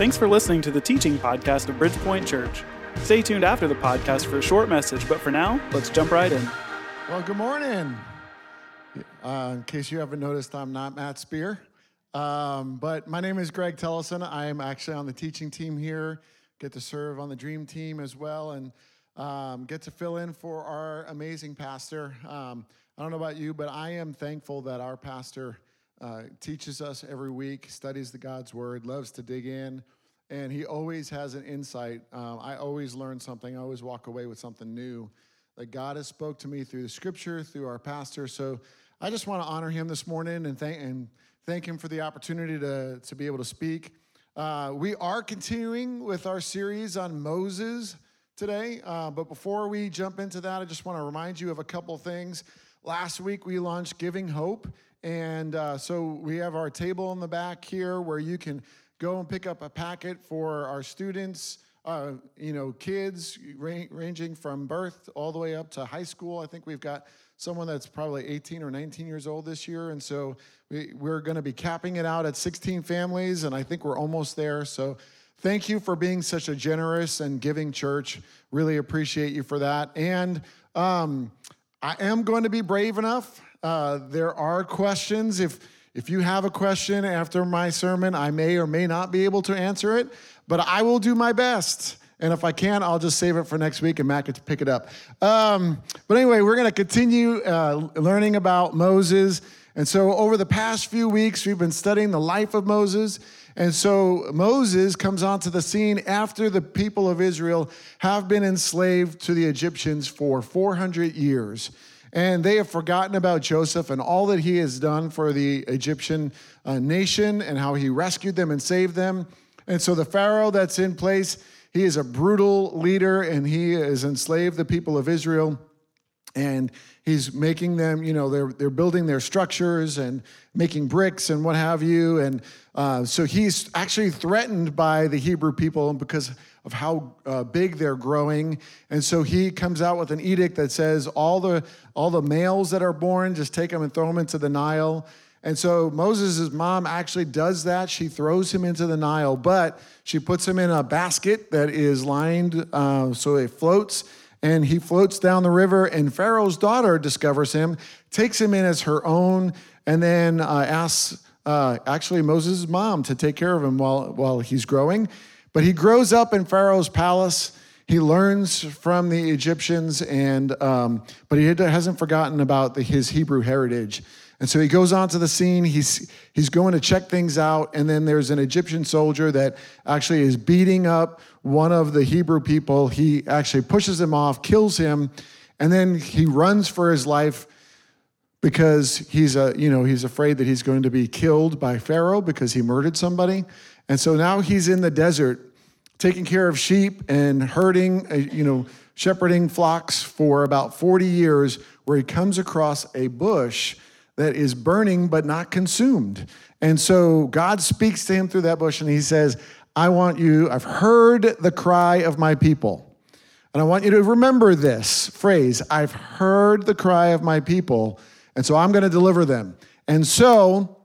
Thanks for listening to the teaching podcast of Bridgepoint Church. Stay tuned after the podcast for a short message, but for now, let's jump right in. Well, good morning. Uh, in case you haven't noticed, I'm not Matt Spear. Um, but my name is Greg Tellason. I am actually on the teaching team here, get to serve on the dream team as well, and um, get to fill in for our amazing pastor. Um, I don't know about you, but I am thankful that our pastor uh, teaches us every week, studies the God's word, loves to dig in, and he always has an insight. Um, I always learn something. I always walk away with something new that God has spoke to me through the scripture, through our pastor. So I just want to honor him this morning and thank and thank him for the opportunity to, to be able to speak. Uh, we are continuing with our series on Moses today, uh, but before we jump into that, I just want to remind you of a couple things. Last week we launched Giving Hope, and uh, so we have our table in the back here where you can go and pick up a packet for our students, uh, you know, kids ra- ranging from birth all the way up to high school. I think we've got someone that's probably 18 or 19 years old this year. And so we, we're going to be capping it out at 16 families, and I think we're almost there. So thank you for being such a generous and giving church. Really appreciate you for that. And um, I am going to be brave enough uh, there are questions. If if you have a question after my sermon, I may or may not be able to answer it, but I will do my best. And if I can, I'll just save it for next week and Matt can pick it up. Um, but anyway, we're going to continue uh, learning about Moses. And so, over the past few weeks, we've been studying the life of Moses. And so, Moses comes onto the scene after the people of Israel have been enslaved to the Egyptians for 400 years and they have forgotten about Joseph and all that he has done for the Egyptian uh, nation and how he rescued them and saved them. And so the Pharaoh that's in place, he is a brutal leader and he has enslaved the people of Israel. And he's making them, you know, they're, they're building their structures and making bricks and what have you. And uh, so he's actually threatened by the Hebrew people because of how uh, big they're growing. And so he comes out with an edict that says all the all the males that are born, just take them and throw them into the Nile. And so Moses' mom actually does that. She throws him into the Nile, but she puts him in a basket that is lined uh, so it floats. And he floats down the river, and Pharaoh's daughter discovers him, takes him in as her own, and then uh, asks uh, actually Moses' mom to take care of him while, while he's growing. But he grows up in Pharaoh's palace. He learns from the Egyptians, and um, but he hasn't forgotten about the, his Hebrew heritage. And so he goes onto the scene. He's he's going to check things out, and then there's an Egyptian soldier that actually is beating up one of the Hebrew people. He actually pushes him off, kills him, and then he runs for his life because he's a you know he's afraid that he's going to be killed by Pharaoh because he murdered somebody. And so now he's in the desert taking care of sheep and herding, uh, you know, shepherding flocks for about 40 years, where he comes across a bush that is burning but not consumed. And so God speaks to him through that bush and he says, I want you, I've heard the cry of my people. And I want you to remember this phrase I've heard the cry of my people, and so I'm going to deliver them. And so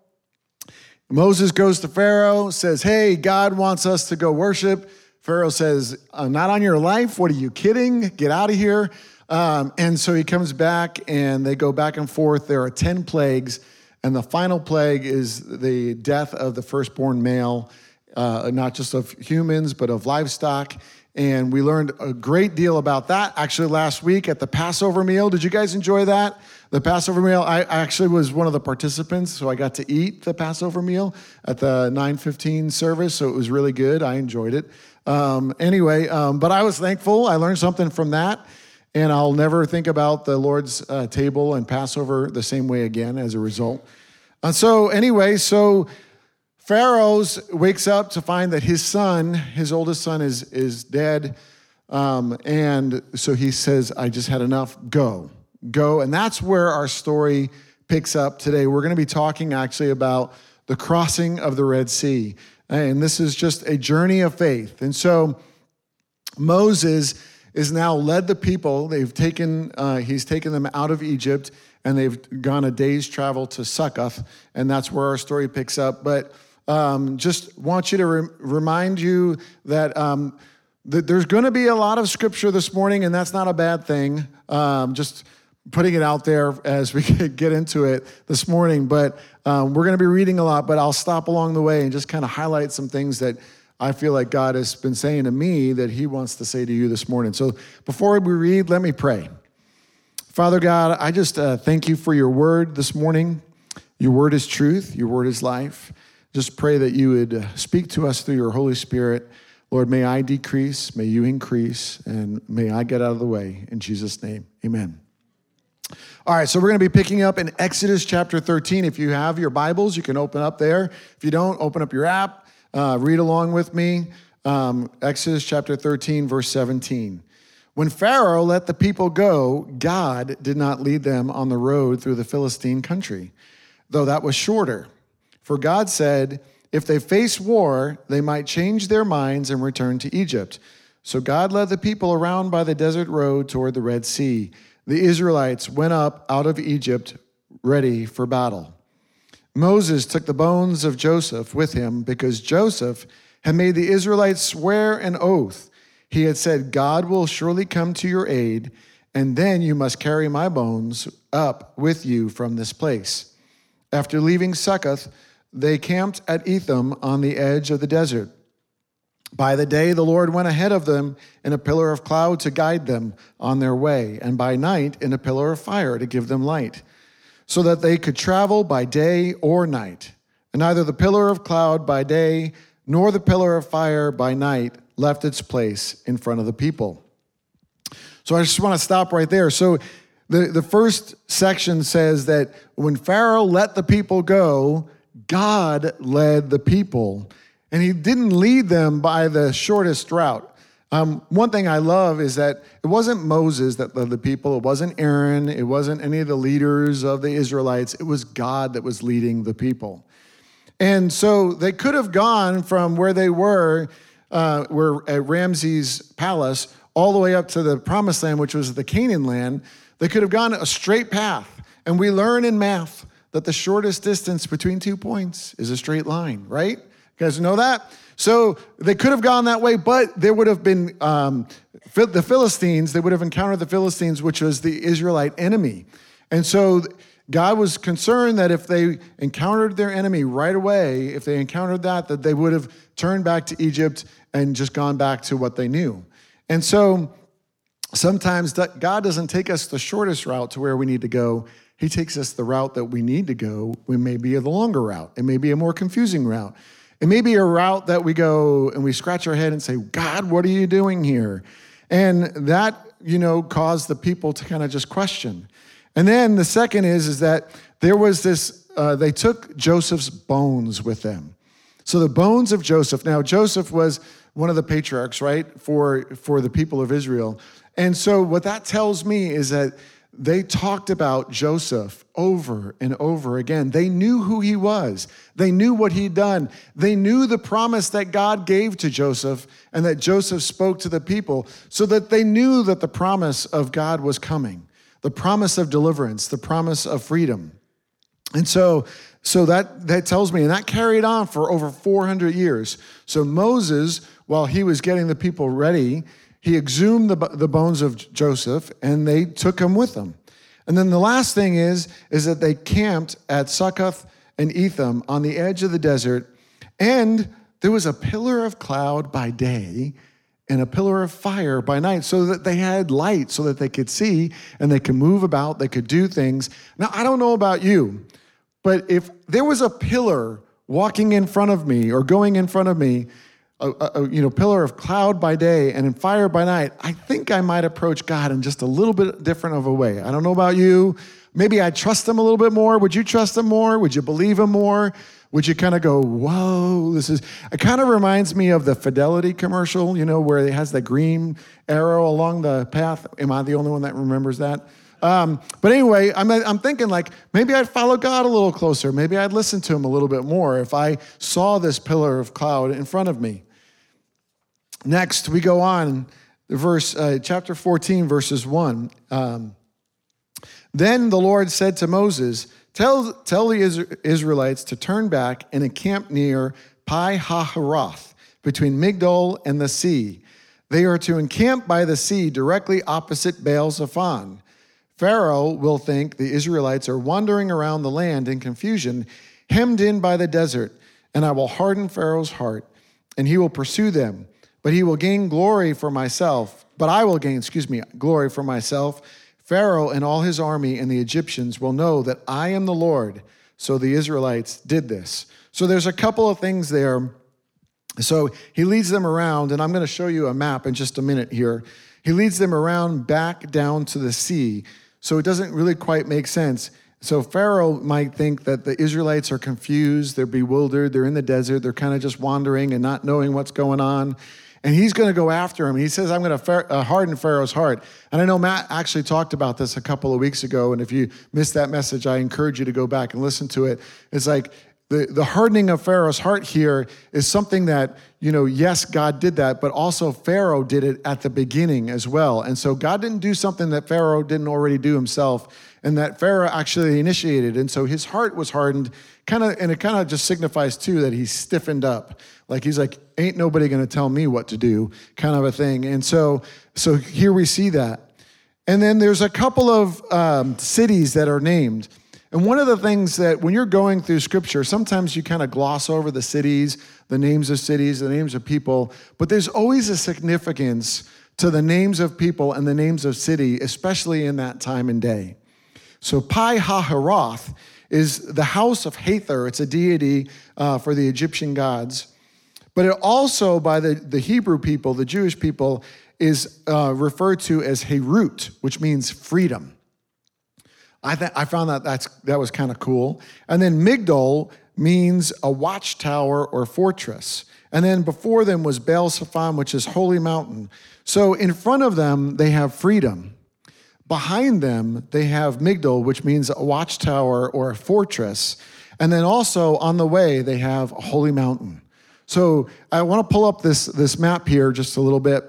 Moses goes to Pharaoh, says, Hey, God wants us to go worship. Pharaoh says, uh, Not on your life. What are you kidding? Get out of here. Um, and so he comes back and they go back and forth. There are 10 plagues, and the final plague is the death of the firstborn male, uh, not just of humans, but of livestock. And we learned a great deal about that actually last week at the Passover meal. Did you guys enjoy that? The Passover meal, I actually was one of the participants, so I got to eat the Passover meal at the 9:15 service, so it was really good. I enjoyed it. Um, anyway, um, but I was thankful. I learned something from that, and I'll never think about the Lord's uh, table and Passover the same way again as a result. And so, anyway, so Pharaoh's wakes up to find that his son, his oldest son, is, is dead. Um, and so he says, I just had enough, go, go. And that's where our story picks up today. We're going to be talking actually about the crossing of the Red Sea. And this is just a journey of faith. And so Moses is now led the people. They've taken, uh, he's taken them out of Egypt and they've gone a day's travel to Succoth. And that's where our story picks up. But um, just want you to re- remind you that, um, that there's going to be a lot of scripture this morning, and that's not a bad thing. Um, just putting it out there as we get into it this morning. But um, we're going to be reading a lot, but I'll stop along the way and just kind of highlight some things that I feel like God has been saying to me that He wants to say to you this morning. So before we read, let me pray. Father God, I just uh, thank you for your word this morning. Your word is truth, your word is life. Just pray that you would speak to us through your Holy Spirit. Lord, may I decrease, may you increase, and may I get out of the way. In Jesus' name, amen. All right, so we're going to be picking up in Exodus chapter 13. If you have your Bibles, you can open up there. If you don't, open up your app, uh, read along with me. Um, Exodus chapter 13, verse 17. When Pharaoh let the people go, God did not lead them on the road through the Philistine country, though that was shorter. For God said, if they face war, they might change their minds and return to Egypt. So God led the people around by the desert road toward the Red Sea. The Israelites went up out of Egypt ready for battle. Moses took the bones of Joseph with him because Joseph had made the Israelites swear an oath he had said, God will surely come to your aid, and then you must carry my bones up with you from this place. After leaving Succoth, they camped at Etham on the edge of the desert. By the day, the Lord went ahead of them in a pillar of cloud to guide them on their way, and by night in a pillar of fire to give them light, so that they could travel by day or night. And neither the pillar of cloud by day nor the pillar of fire by night left its place in front of the people. So I just want to stop right there. So the, the first section says that when Pharaoh let the people go, God led the people. And he didn't lead them by the shortest route. Um, one thing I love is that it wasn't Moses that led the people, it wasn't Aaron, it wasn't any of the leaders of the Israelites, it was God that was leading the people. And so they could have gone from where they were uh, were at Ramses' palace all the way up to the promised land, which was the Canaan land, they could have gone a straight path. And we learn in math that the shortest distance between two points is a straight line, right? You guys know that? So they could have gone that way, but there would have been um, the Philistines, they would have encountered the Philistines, which was the Israelite enemy. And so God was concerned that if they encountered their enemy right away, if they encountered that, that they would have turned back to Egypt and just gone back to what they knew. And so sometimes God doesn't take us the shortest route to where we need to go. He takes us the route that we need to go. We may be the longer route. It may be a more confusing route. It may be a route that we go and we scratch our head and say, God, what are you doing here? And that, you know, caused the people to kind of just question. And then the second is, is that there was this, uh, they took Joseph's bones with them. So the bones of Joseph. Now, Joseph was one of the patriarchs, right, for, for the people of Israel. And so what that tells me is that they talked about Joseph over and over again. They knew who he was. They knew what he'd done. They knew the promise that God gave to Joseph and that Joseph spoke to the people so that they knew that the promise of God was coming the promise of deliverance, the promise of freedom. And so, so that, that tells me, and that carried on for over 400 years. So Moses, while he was getting the people ready, he exhumed the, the bones of Joseph and they took him with them. And then the last thing is, is that they camped at Succoth and Etham on the edge of the desert, and there was a pillar of cloud by day and a pillar of fire by night so that they had light so that they could see and they could move about, they could do things. Now, I don't know about you, but if there was a pillar walking in front of me or going in front of me, a, a, you know, pillar of cloud by day and in fire by night, I think I might approach God in just a little bit different of a way. I don't know about you. Maybe I trust him a little bit more. Would you trust him more? Would you believe him more? would you kind of go, whoa, this is, it kind of reminds me of the Fidelity commercial, you know, where it has the green arrow along the path. Am I the only one that remembers that? Um, but anyway, I'm, I'm thinking like maybe I'd follow God a little closer. Maybe I'd listen to him a little bit more if I saw this pillar of cloud in front of me. Next, we go on, verse uh, chapter 14, verses 1. Um, then the Lord said to Moses, Tell, tell the Israelites to turn back and encamp near Pi Hahiroth, between Migdol and the sea. They are to encamp by the sea directly opposite Baal Zephon. Pharaoh will think the Israelites are wandering around the land in confusion, hemmed in by the desert, and I will harden Pharaoh's heart, and he will pursue them. But he will gain glory for myself. But I will gain, excuse me, glory for myself. Pharaoh and all his army and the Egyptians will know that I am the Lord. So the Israelites did this. So there's a couple of things there. So he leads them around, and I'm going to show you a map in just a minute here. He leads them around back down to the sea. So it doesn't really quite make sense. So Pharaoh might think that the Israelites are confused, they're bewildered, they're in the desert, they're kind of just wandering and not knowing what's going on. And he's going to go after him. He says, I'm going to uh, harden Pharaoh's heart. And I know Matt actually talked about this a couple of weeks ago. And if you missed that message, I encourage you to go back and listen to it. It's like the, the hardening of Pharaoh's heart here is something that, you know, yes, God did that, but also Pharaoh did it at the beginning as well. And so God didn't do something that Pharaoh didn't already do himself and that Pharaoh actually initiated. And so his heart was hardened, kind of, and it kind of just signifies too that he's stiffened up. Like he's like, ain't nobody gonna tell me what to do, kind of a thing. And so, so here we see that. And then there's a couple of um, cities that are named. And one of the things that when you're going through scripture, sometimes you kind of gloss over the cities, the names of cities, the names of people, but there's always a significance to the names of people and the names of city, especially in that time and day. So Pi Hahiroth is the house of Hathor. It's a deity uh, for the Egyptian gods. But it also, by the, the Hebrew people, the Jewish people, is uh, referred to as Herut, which means freedom. I, th- I found that that's, that was kind of cool. And then Migdol means a watchtower or fortress. And then before them was Baal Zephon, which is holy mountain. So in front of them, they have freedom. Behind them, they have Migdol, which means a watchtower or a fortress. And then also on the way, they have a holy mountain. So I want to pull up this, this map here just a little bit.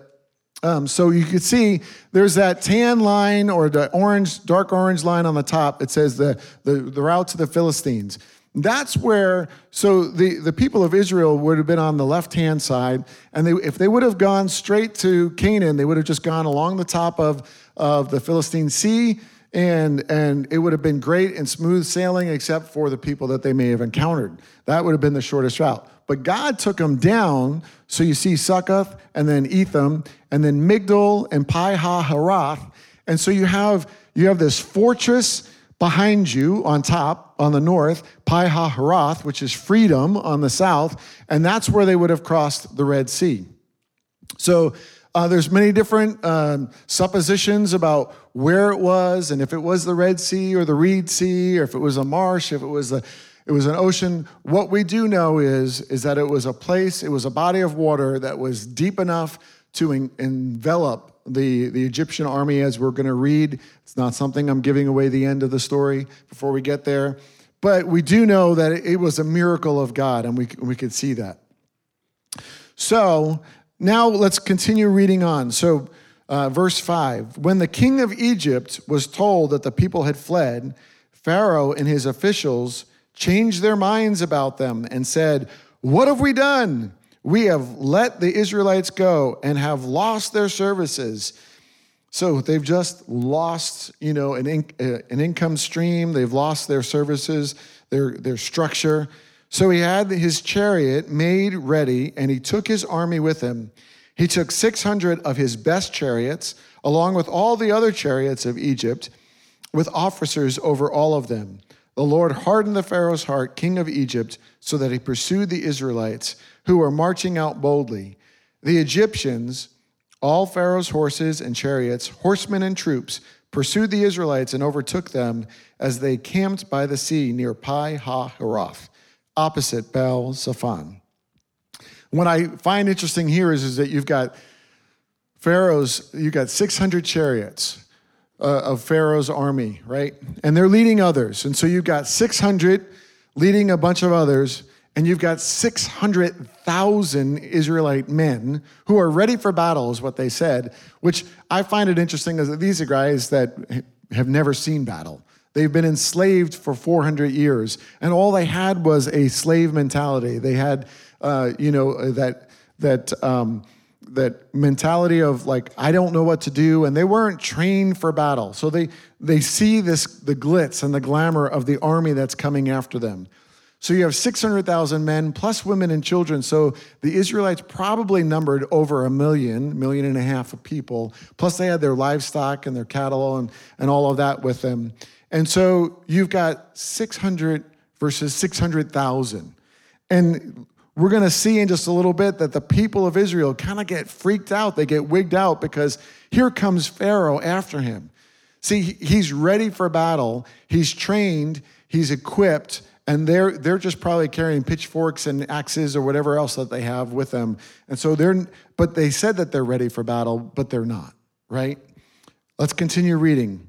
Um, so you can see there's that tan line or the orange, dark orange line on the top. It says the, the, the route to the Philistines. That's where, so the, the people of Israel would have been on the left hand side. And they, if they would have gone straight to Canaan, they would have just gone along the top of, of the Philistine Sea. And, and it would have been great and smooth sailing, except for the people that they may have encountered. That would have been the shortest route. But God took them down. So you see Succoth and then Etham and then Migdol and Pi Hahiroth. And so you have, you have this fortress behind you on top on the north, Pi Hahiroth, which is freedom on the south. And that's where they would have crossed the Red Sea. So uh, there's many different um, suppositions about where it was and if it was the Red Sea or the Reed Sea or if it was a marsh, if it was a it was an ocean. What we do know is, is that it was a place, it was a body of water that was deep enough to en- envelop the, the Egyptian army, as we're going to read. It's not something I'm giving away the end of the story before we get there. But we do know that it was a miracle of God, and we, we could see that. So now let's continue reading on. So, uh, verse 5 When the king of Egypt was told that the people had fled, Pharaoh and his officials changed their minds about them and said, What have we done? We have let the Israelites go and have lost their services. So they've just lost, you know, an, in, uh, an income stream. They've lost their services, their, their structure. So he had his chariot made ready, and he took his army with him. He took 600 of his best chariots, along with all the other chariots of Egypt, with officers over all of them. The Lord hardened the Pharaoh's heart, king of Egypt, so that he pursued the Israelites, who were marching out boldly. The Egyptians, all Pharaoh's horses and chariots, horsemen and troops, pursued the Israelites and overtook them as they camped by the sea near Pi Ha Hahiroth, opposite Baal Zephon. What I find interesting here is, is that you've got Pharaoh's, you've got 600 chariots uh, of Pharaoh's army, right? And they're leading others. And so you've got 600 leading a bunch of others, and you've got 600,000 Israelite men who are ready for battle, is what they said, which I find it interesting is that these are guys that have never seen battle. They've been enslaved for 400 years, and all they had was a slave mentality. They had, uh, you know, that that um, that mentality of like I don't know what to do, and they weren't trained for battle. So they they see this the glitz and the glamour of the army that's coming after them. So you have 600,000 men plus women and children. So the Israelites probably numbered over a million, million and a half of people. Plus they had their livestock and their cattle and, and all of that with them. And so you've got 600 versus 600,000. And we're going to see in just a little bit that the people of Israel kind of get freaked out. They get wigged out because here comes Pharaoh after him. See, he's ready for battle, he's trained, he's equipped, and they're they're just probably carrying pitchforks and axes or whatever else that they have with them. And so they're but they said that they're ready for battle, but they're not, right? Let's continue reading.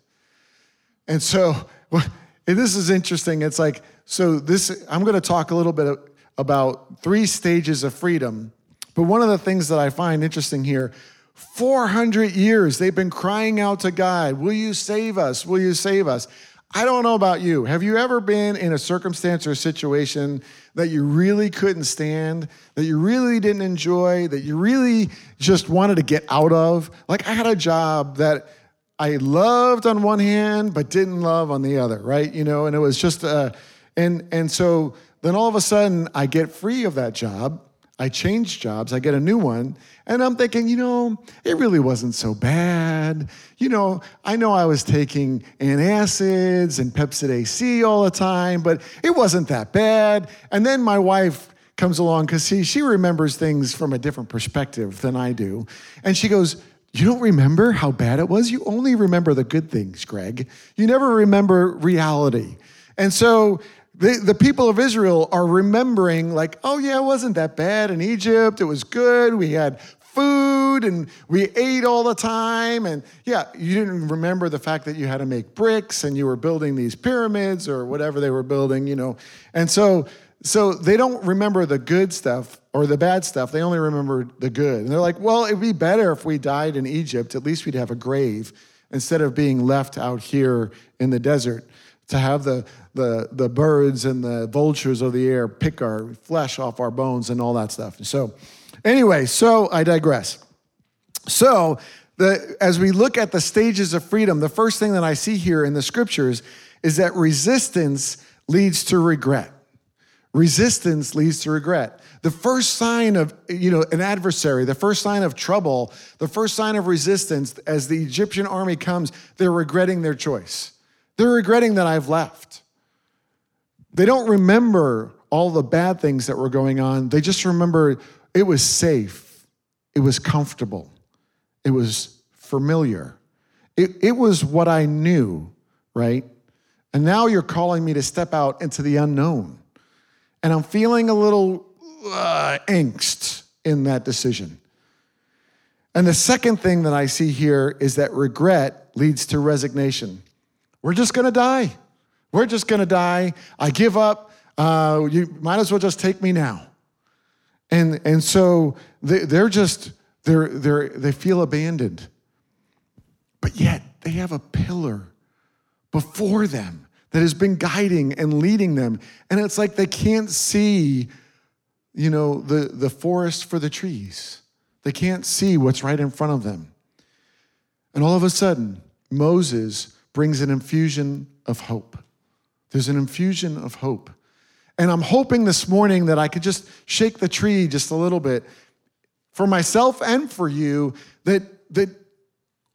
And so, and this is interesting. It's like, so this, I'm going to talk a little bit about three stages of freedom. But one of the things that I find interesting here 400 years they've been crying out to God, Will you save us? Will you save us? I don't know about you. Have you ever been in a circumstance or a situation that you really couldn't stand, that you really didn't enjoy, that you really just wanted to get out of? Like, I had a job that I loved on one hand, but didn't love on the other, right? You know, and it was just, uh, and, and so then all of a sudden I get free of that job. I change jobs, I get a new one, and I'm thinking, you know, it really wasn't so bad. You know, I know I was taking antacids and Pepcid AC all the time, but it wasn't that bad. And then my wife comes along because she, she remembers things from a different perspective than I do. And she goes, You don't remember how bad it was? You only remember the good things, Greg. You never remember reality. And so the, the people of Israel are remembering, like, oh, yeah, it wasn't that bad in Egypt. It was good. We had food and we ate all the time. And yeah, you didn't remember the fact that you had to make bricks and you were building these pyramids or whatever they were building, you know. And so, so they don't remember the good stuff or the bad stuff. They only remember the good. And they're like, well, it'd be better if we died in Egypt. At least we'd have a grave instead of being left out here in the desert to have the, the, the birds and the vultures of the air pick our flesh off our bones and all that stuff. So, anyway, so I digress. So, the, as we look at the stages of freedom, the first thing that I see here in the scriptures is that resistance leads to regret. Resistance leads to regret. The first sign of, you know, an adversary, the first sign of trouble, the first sign of resistance as the Egyptian army comes, they're regretting their choice. They're regretting that I've left. They don't remember all the bad things that were going on. They just remember it was safe, it was comfortable, it was familiar, it, it was what I knew, right? And now you're calling me to step out into the unknown. And I'm feeling a little uh, angst in that decision. And the second thing that I see here is that regret leads to resignation. We're just gonna die. We're just gonna die. I give up. Uh, you might as well just take me now. And, and so they, they're just, they're, they're, they feel abandoned. But yet they have a pillar before them that has been guiding and leading them. And it's like they can't see, you know, the, the forest for the trees. They can't see what's right in front of them. And all of a sudden, Moses brings an infusion of hope. There's an infusion of hope. And I'm hoping this morning that I could just shake the tree just a little bit for myself and for you that, that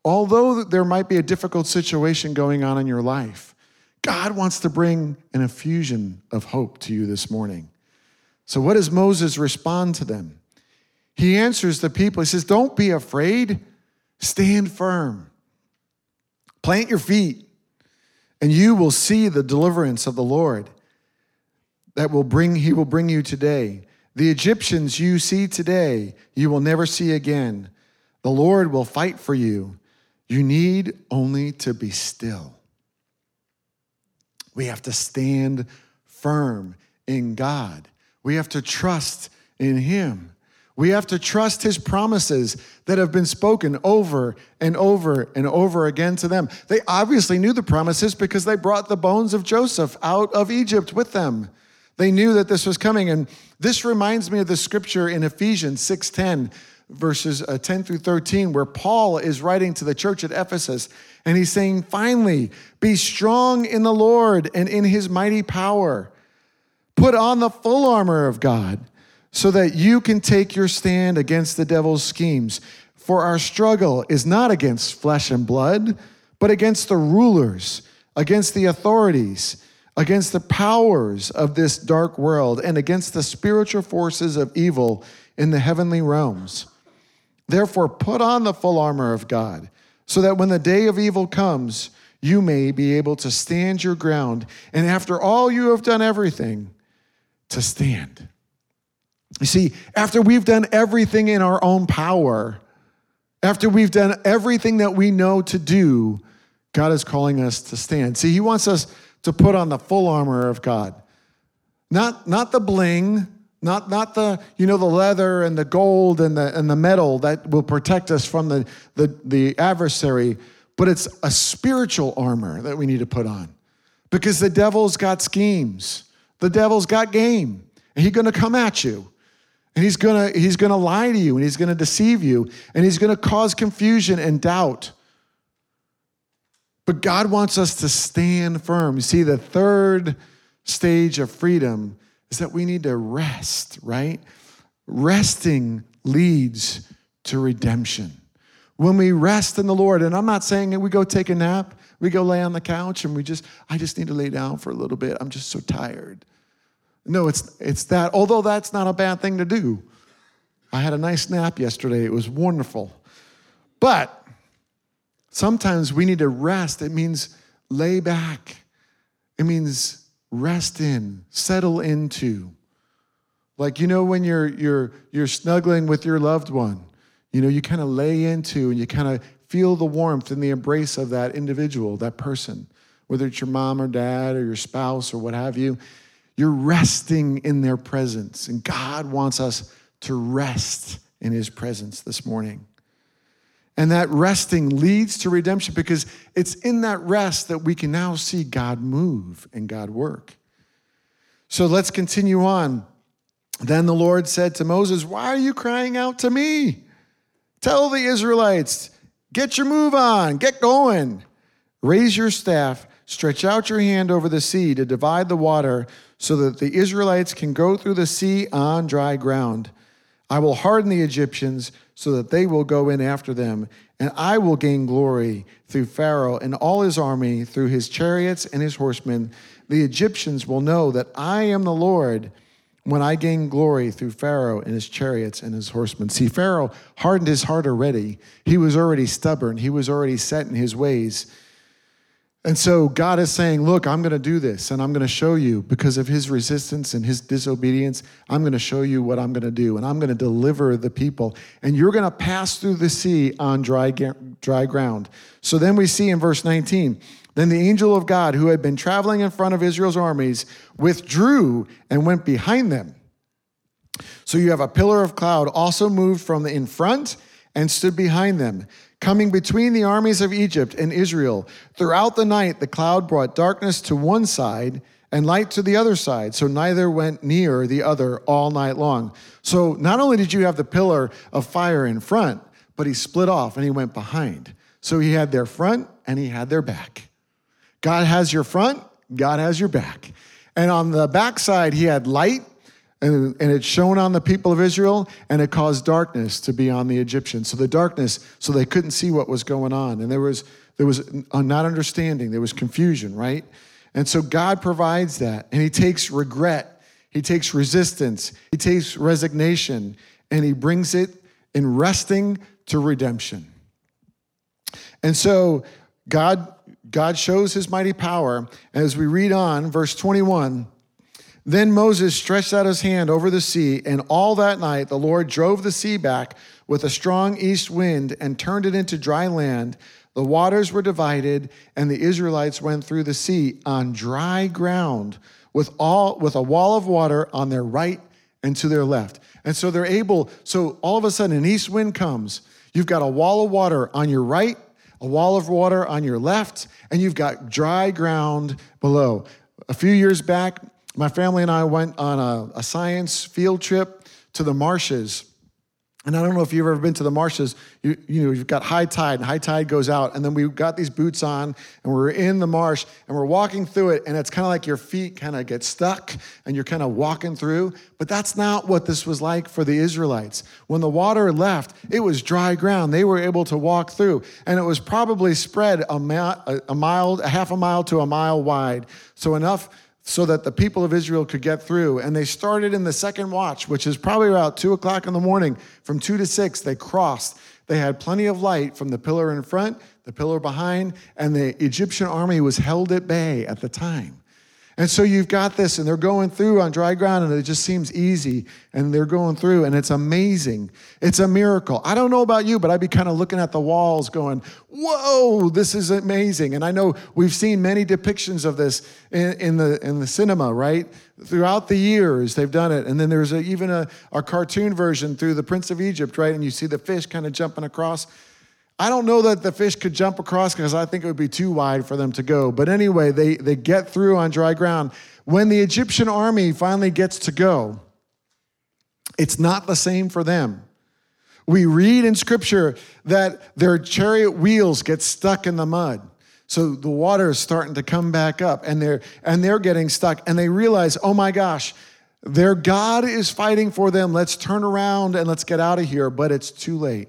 although there might be a difficult situation going on in your life, God wants to bring an infusion of hope to you this morning. So, what does Moses respond to them? He answers the people. He says, Don't be afraid, stand firm. Plant your feet and you will see the deliverance of the Lord that will bring he will bring you today. The Egyptians you see today, you will never see again. The Lord will fight for you. You need only to be still. We have to stand firm in God. We have to trust in Him. We have to trust his promises that have been spoken over and over and over again to them. They obviously knew the promises because they brought the bones of Joseph out of Egypt with them. They knew that this was coming and this reminds me of the scripture in Ephesians 6:10 verses uh, 10 through 13 where Paul is writing to the church at Ephesus and he's saying, "Finally, be strong in the Lord and in his mighty power. Put on the full armor of God." so that you can take your stand against the devil's schemes. For our struggle is not against flesh and blood, but against the rulers, against the authorities, against the powers of this dark world, and against the spiritual forces of evil in the heavenly realms. Therefore, put on the full armor of God, so that when the day of evil comes, you may be able to stand your ground, and after all you have done everything, to stand. You see, after we've done everything in our own power, after we've done everything that we know to do, God is calling us to stand. See, He wants us to put on the full armor of God. Not, not the bling, not, not the, you know, the leather and the gold and the, and the metal that will protect us from the, the, the adversary, but it's a spiritual armor that we need to put on. Because the devil's got schemes. The devil's got game. And he's gonna come at you. And he's gonna, he's gonna lie to you and he's gonna deceive you and he's gonna cause confusion and doubt. But God wants us to stand firm. You see, the third stage of freedom is that we need to rest, right? Resting leads to redemption. When we rest in the Lord, and I'm not saying we go take a nap, we go lay on the couch and we just, I just need to lay down for a little bit. I'm just so tired. No, it's, it's that, although that's not a bad thing to do. I had a nice nap yesterday. It was wonderful. But sometimes we need to rest. It means lay back, it means rest in, settle into. Like, you know, when you're, you're, you're snuggling with your loved one, you know, you kind of lay into and you kind of feel the warmth and the embrace of that individual, that person, whether it's your mom or dad or your spouse or what have you you're resting in their presence. And God wants us to rest in his presence this morning. And that resting leads to redemption because it's in that rest that we can now see God move and God work. So let's continue on. Then the Lord said to Moses, Why are you crying out to me? Tell the Israelites, get your move on, get going. Raise your staff, stretch out your hand over the sea to divide the water so that the Israelites can go through the sea on dry ground. I will harden the Egyptians so that they will go in after them, and I will gain glory through Pharaoh and all his army, through his chariots and his horsemen. The Egyptians will know that I am the Lord when I gain glory through Pharaoh and his chariots and his horsemen. See, Pharaoh hardened his heart already. He was already stubborn, he was already set in his ways. And so God is saying, Look, I'm going to do this and I'm going to show you because of his resistance and his disobedience. I'm going to show you what I'm going to do and I'm going to deliver the people. And you're going to pass through the sea on dry, dry ground. So then we see in verse 19, then the angel of God who had been traveling in front of Israel's armies withdrew and went behind them. So you have a pillar of cloud also moved from in front and stood behind them coming between the armies of Egypt and Israel. Throughout the night, the cloud brought darkness to one side and light to the other side, so neither went near the other all night long. So not only did you have the pillar of fire in front, but he split off and he went behind. So he had their front and he had their back. God has your front, God has your back. And on the backside, he had light and, and it shone on the people of Israel, and it caused darkness to be on the Egyptians. So the darkness, so they couldn't see what was going on. And there was there was not understanding, there was confusion, right? And so God provides that, and He takes regret, He takes resistance, He takes resignation, and He brings it in resting to redemption. And so God God shows his mighty power. As we read on, verse 21, then Moses stretched out his hand over the sea, and all that night the Lord drove the sea back with a strong east wind and turned it into dry land. The waters were divided, and the Israelites went through the sea on dry ground with all with a wall of water on their right and to their left. And so they're able, so all of a sudden an east wind comes. You've got a wall of water on your right, a wall of water on your left, and you've got dry ground below. A few years back, my family and I went on a, a science field trip to the marshes. And I don't know if you've ever been to the marshes. You, you know, you've got high tide, and high tide goes out, and then we got these boots on, and we're in the marsh, and we're walking through it, and it's kind of like your feet kind of get stuck, and you're kind of walking through. But that's not what this was like for the Israelites. When the water left, it was dry ground. They were able to walk through, and it was probably spread a, a mile, a half a mile to a mile wide, so enough so that the people of Israel could get through. And they started in the second watch, which is probably about two o'clock in the morning. From two to six, they crossed. They had plenty of light from the pillar in front, the pillar behind, and the Egyptian army was held at bay at the time. And so you've got this, and they're going through on dry ground, and it just seems easy. And they're going through, and it's amazing. It's a miracle. I don't know about you, but I'd be kind of looking at the walls going, Whoa, this is amazing. And I know we've seen many depictions of this in, in the, in the cinema, right? Throughout the years, they've done it. And then there's a, even a, a cartoon version through The Prince of Egypt, right? And you see the fish kind of jumping across. I don't know that the fish could jump across because I think it would be too wide for them to go. But anyway, they, they get through on dry ground. When the Egyptian army finally gets to go, it's not the same for them. We read in scripture that their chariot wheels get stuck in the mud. So the water is starting to come back up and they're and they're getting stuck and they realize, "Oh my gosh, their God is fighting for them. Let's turn around and let's get out of here." But it's too late.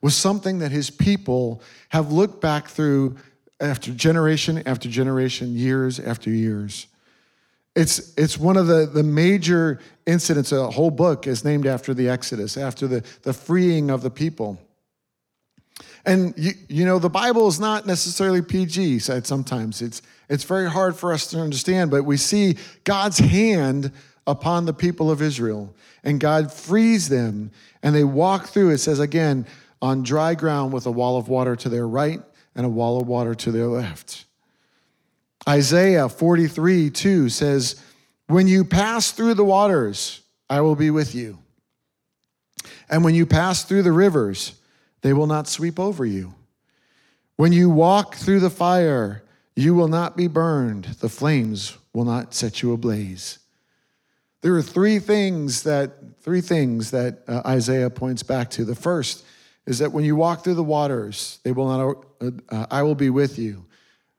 was something that his people have looked back through after generation after generation, years after years. It's, it's one of the, the major incidents. A whole book is named after the Exodus, after the, the freeing of the people. And you, you know, the Bible is not necessarily PG sometimes. It's, it's very hard for us to understand, but we see God's hand upon the people of Israel, and God frees them, and they walk through. It says again, on dry ground with a wall of water to their right and a wall of water to their left. Isaiah 43 2 says, When you pass through the waters, I will be with you. And when you pass through the rivers, they will not sweep over you. When you walk through the fire, you will not be burned. The flames will not set you ablaze. There are three things that three things that uh, Isaiah points back to. The first is that when you walk through the waters, they will not, uh, uh, I will be with you.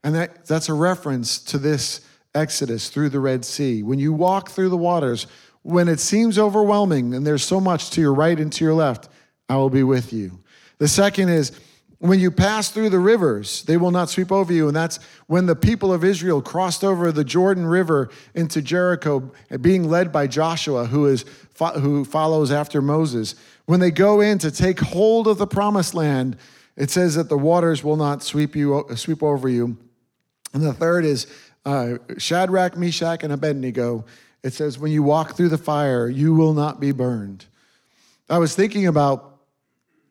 And that, that's a reference to this exodus through the Red Sea. When you walk through the waters, when it seems overwhelming and there's so much to your right and to your left, I will be with you. The second is when you pass through the rivers, they will not sweep over you. And that's when the people of Israel crossed over the Jordan River into Jericho, being led by Joshua, who, is, who follows after Moses. When they go in to take hold of the promised land, it says that the waters will not sweep you sweep over you. And the third is uh, Shadrach, Meshach, and Abednego. It says, when you walk through the fire, you will not be burned. I was thinking about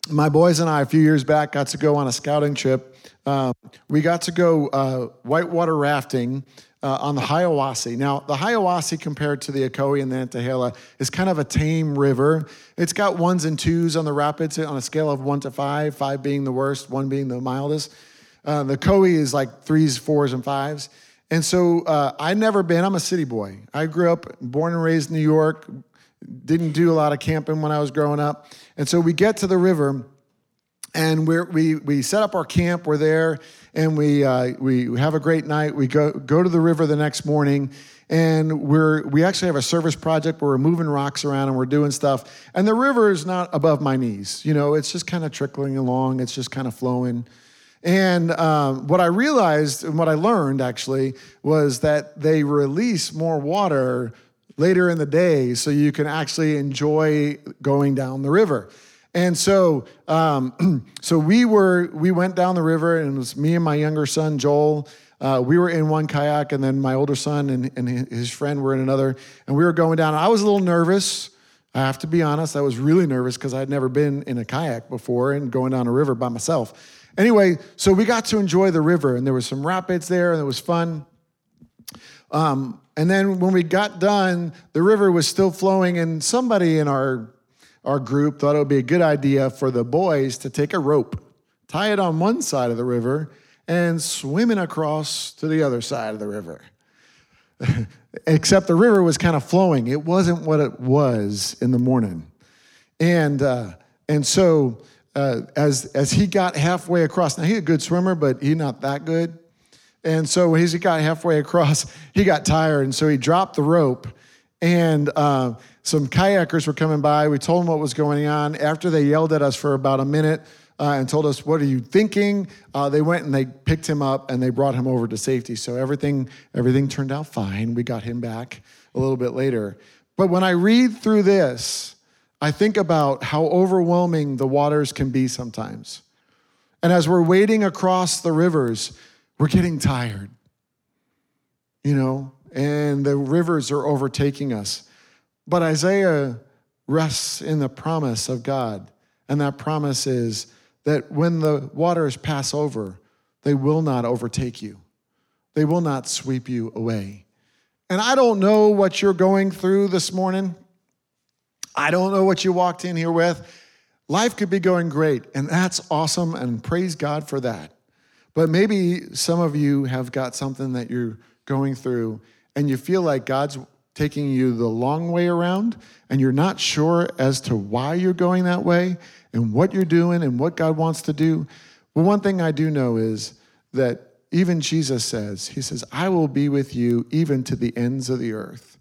my boys and I a few years back got to go on a scouting trip uh, we got to go uh, whitewater rafting uh, on the Hiawassee. Now, the Hiawassee compared to the Ocoee and the Nantahala is kind of a tame river. It's got ones and twos on the rapids on a scale of one to five, five being the worst, one being the mildest. Uh, the Ocoee is like threes, fours, and fives. And so uh, I'd never been, I'm a city boy. I grew up, born and raised in New York, didn't do a lot of camping when I was growing up. And so we get to the river and we we, we set up our camp, we're there, and we, uh, we have a great night. We go, go to the river the next morning, and we're, we actually have a service project where we're moving rocks around and we're doing stuff. And the river is not above my knees. You know, it's just kind of trickling along, it's just kind of flowing. And um, what I realized and what I learned actually was that they release more water later in the day so you can actually enjoy going down the river. And so, um, so we were we went down the river, and it was me and my younger son Joel. Uh, we were in one kayak, and then my older son and, and his friend were in another, and we were going down. I was a little nervous. I have to be honest. I was really nervous because I'd never been in a kayak before and going down a river by myself. Anyway, so we got to enjoy the river, and there was some rapids there, and it was fun. Um, and then when we got done, the river was still flowing, and somebody in our our group thought it would be a good idea for the boys to take a rope, tie it on one side of the river, and swim it across to the other side of the river. Except the river was kind of flowing. It wasn't what it was in the morning. And, uh, and so uh, as, as he got halfway across, now he's a good swimmer, but he's not that good. And so as he got halfway across, he got tired. And so he dropped the rope. And uh, some kayakers were coming by. We told them what was going on. After they yelled at us for about a minute uh, and told us, What are you thinking? Uh, they went and they picked him up and they brought him over to safety. So everything, everything turned out fine. We got him back a little bit later. But when I read through this, I think about how overwhelming the waters can be sometimes. And as we're wading across the rivers, we're getting tired, you know, and the rivers are overtaking us. But Isaiah rests in the promise of God. And that promise is that when the waters pass over, they will not overtake you, they will not sweep you away. And I don't know what you're going through this morning. I don't know what you walked in here with. Life could be going great, and that's awesome, and praise God for that. But maybe some of you have got something that you're going through, and you feel like God's taking you the long way around and you're not sure as to why you're going that way and what you're doing and what God wants to do, well, one thing I do know is that even Jesus says, He says, I will be with you even to the ends of the earth.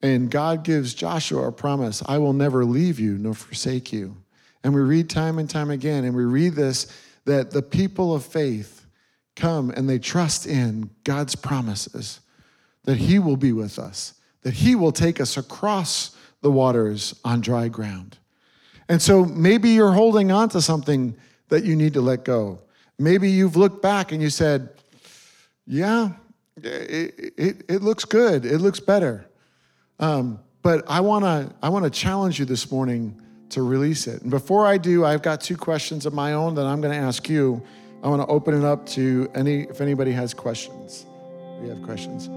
And God gives Joshua a promise I will never leave you nor forsake you. And we read time and time again, and we read this that the people of faith come and they trust in God's promises that He will be with us, that He will take us across the waters on dry ground. And so maybe you're holding on to something that you need to let go. Maybe you've looked back and you said, Yeah, it, it, it looks good, it looks better. Um, but I wanna, I wanna challenge you this morning to release it. And before I do, I've got two questions of my own that I'm gonna ask you. I wanna open it up to any, if anybody has questions. We have questions.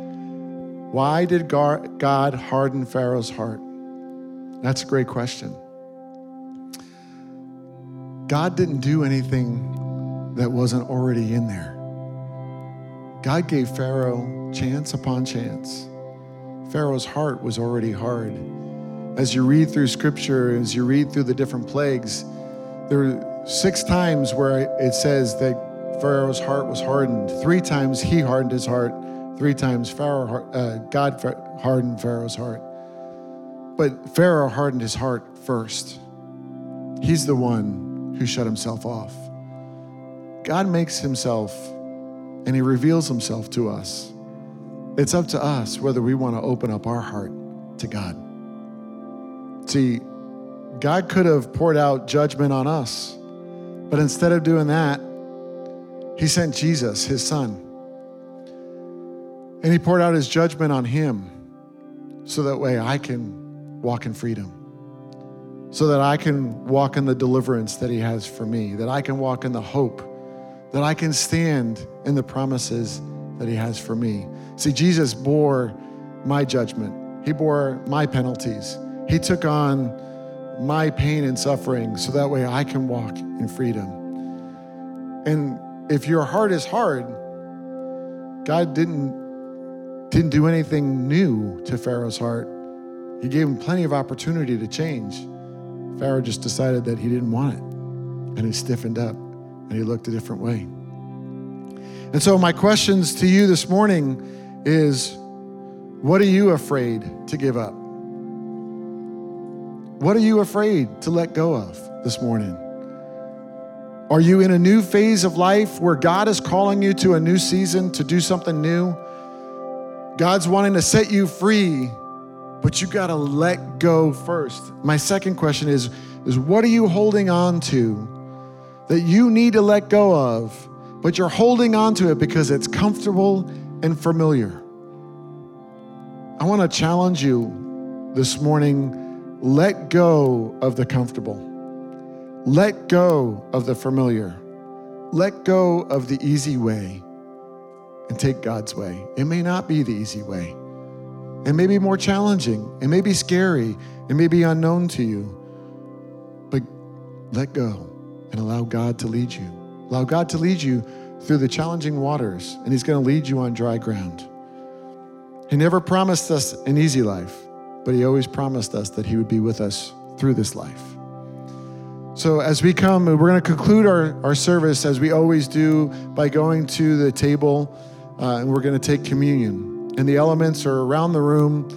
Why did God harden Pharaoh's heart? That's a great question. God didn't do anything that wasn't already in there. God gave Pharaoh chance upon chance. Pharaoh's heart was already hard. As you read through scripture, as you read through the different plagues, there are six times where it says that Pharaoh's heart was hardened. Three times he hardened his heart. Three times Pharaoh, uh, God hardened Pharaoh's heart. But Pharaoh hardened his heart first. He's the one who shut himself off. God makes himself and he reveals himself to us. It's up to us whether we want to open up our heart to God. See, God could have poured out judgment on us, but instead of doing that, he sent Jesus, his son. And he poured out his judgment on him so that way I can walk in freedom. So that I can walk in the deliverance that he has for me, that I can walk in the hope that I can stand in the promises that He has for me. See, Jesus bore my judgment, He bore my penalties, He took on my pain and suffering so that way I can walk in freedom. And if your heart is hard, God didn't didn't do anything new to Pharaoh's heart. He gave him plenty of opportunity to change. Pharaoh just decided that he didn't want it. And he stiffened up and he looked a different way. And so, my questions to you this morning is what are you afraid to give up? What are you afraid to let go of this morning? Are you in a new phase of life where God is calling you to a new season to do something new? God's wanting to set you free, but you got to let go first. My second question is is what are you holding on to that you need to let go of, but you're holding on to it because it's comfortable and familiar? I want to challenge you this morning let go of the comfortable. Let go of the familiar. Let go of the easy way and take God's way. It may not be the easy way. It may be more challenging. It may be scary. It may be unknown to you. But let go and allow God to lead you. Allow God to lead you through the challenging waters, and He's going to lead you on dry ground. He never promised us an easy life, but He always promised us that He would be with us through this life. So, as we come, we're going to conclude our, our service as we always do by going to the table uh, and we're going to take communion. And the elements are around the room,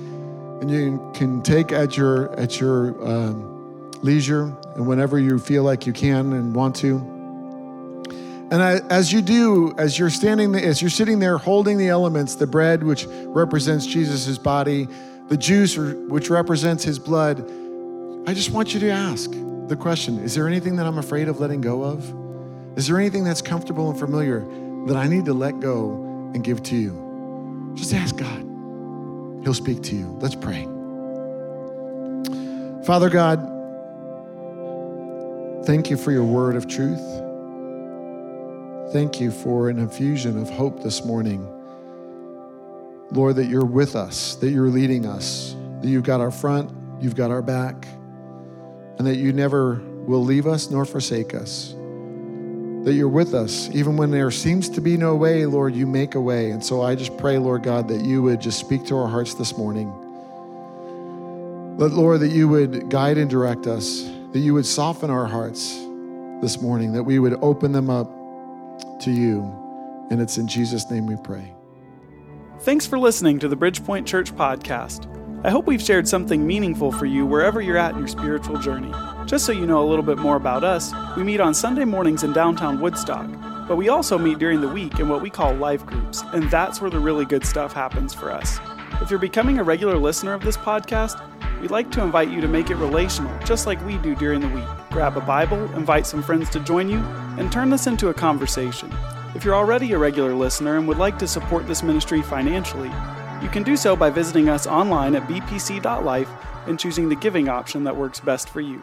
and you can take at your at your um, leisure and whenever you feel like you can and want to. And I, as you do, as you're standing, there, as you're sitting there holding the elements, the bread which represents Jesus' body, the juice which represents His blood, I just want you to ask the question: Is there anything that I'm afraid of letting go of? Is there anything that's comfortable and familiar that I need to let go and give to you. Just ask God. He'll speak to you. Let's pray. Father God, thank you for your word of truth. Thank you for an infusion of hope this morning. Lord, that you're with us, that you're leading us, that you've got our front, you've got our back, and that you never will leave us nor forsake us that you're with us. Even when there seems to be no way, Lord, you make a way. And so I just pray, Lord God, that you would just speak to our hearts this morning. Let, Lord, that you would guide and direct us, that you would soften our hearts this morning, that we would open them up to you. And it's in Jesus' name we pray. Thanks for listening to the Bridgepoint Church podcast. I hope we've shared something meaningful for you wherever you're at in your spiritual journey. Just so you know a little bit more about us, we meet on Sunday mornings in downtown Woodstock, but we also meet during the week in what we call life groups, and that's where the really good stuff happens for us. If you're becoming a regular listener of this podcast, we'd like to invite you to make it relational, just like we do during the week. Grab a Bible, invite some friends to join you, and turn this into a conversation. If you're already a regular listener and would like to support this ministry financially, you can do so by visiting us online at bpc.life and choosing the giving option that works best for you.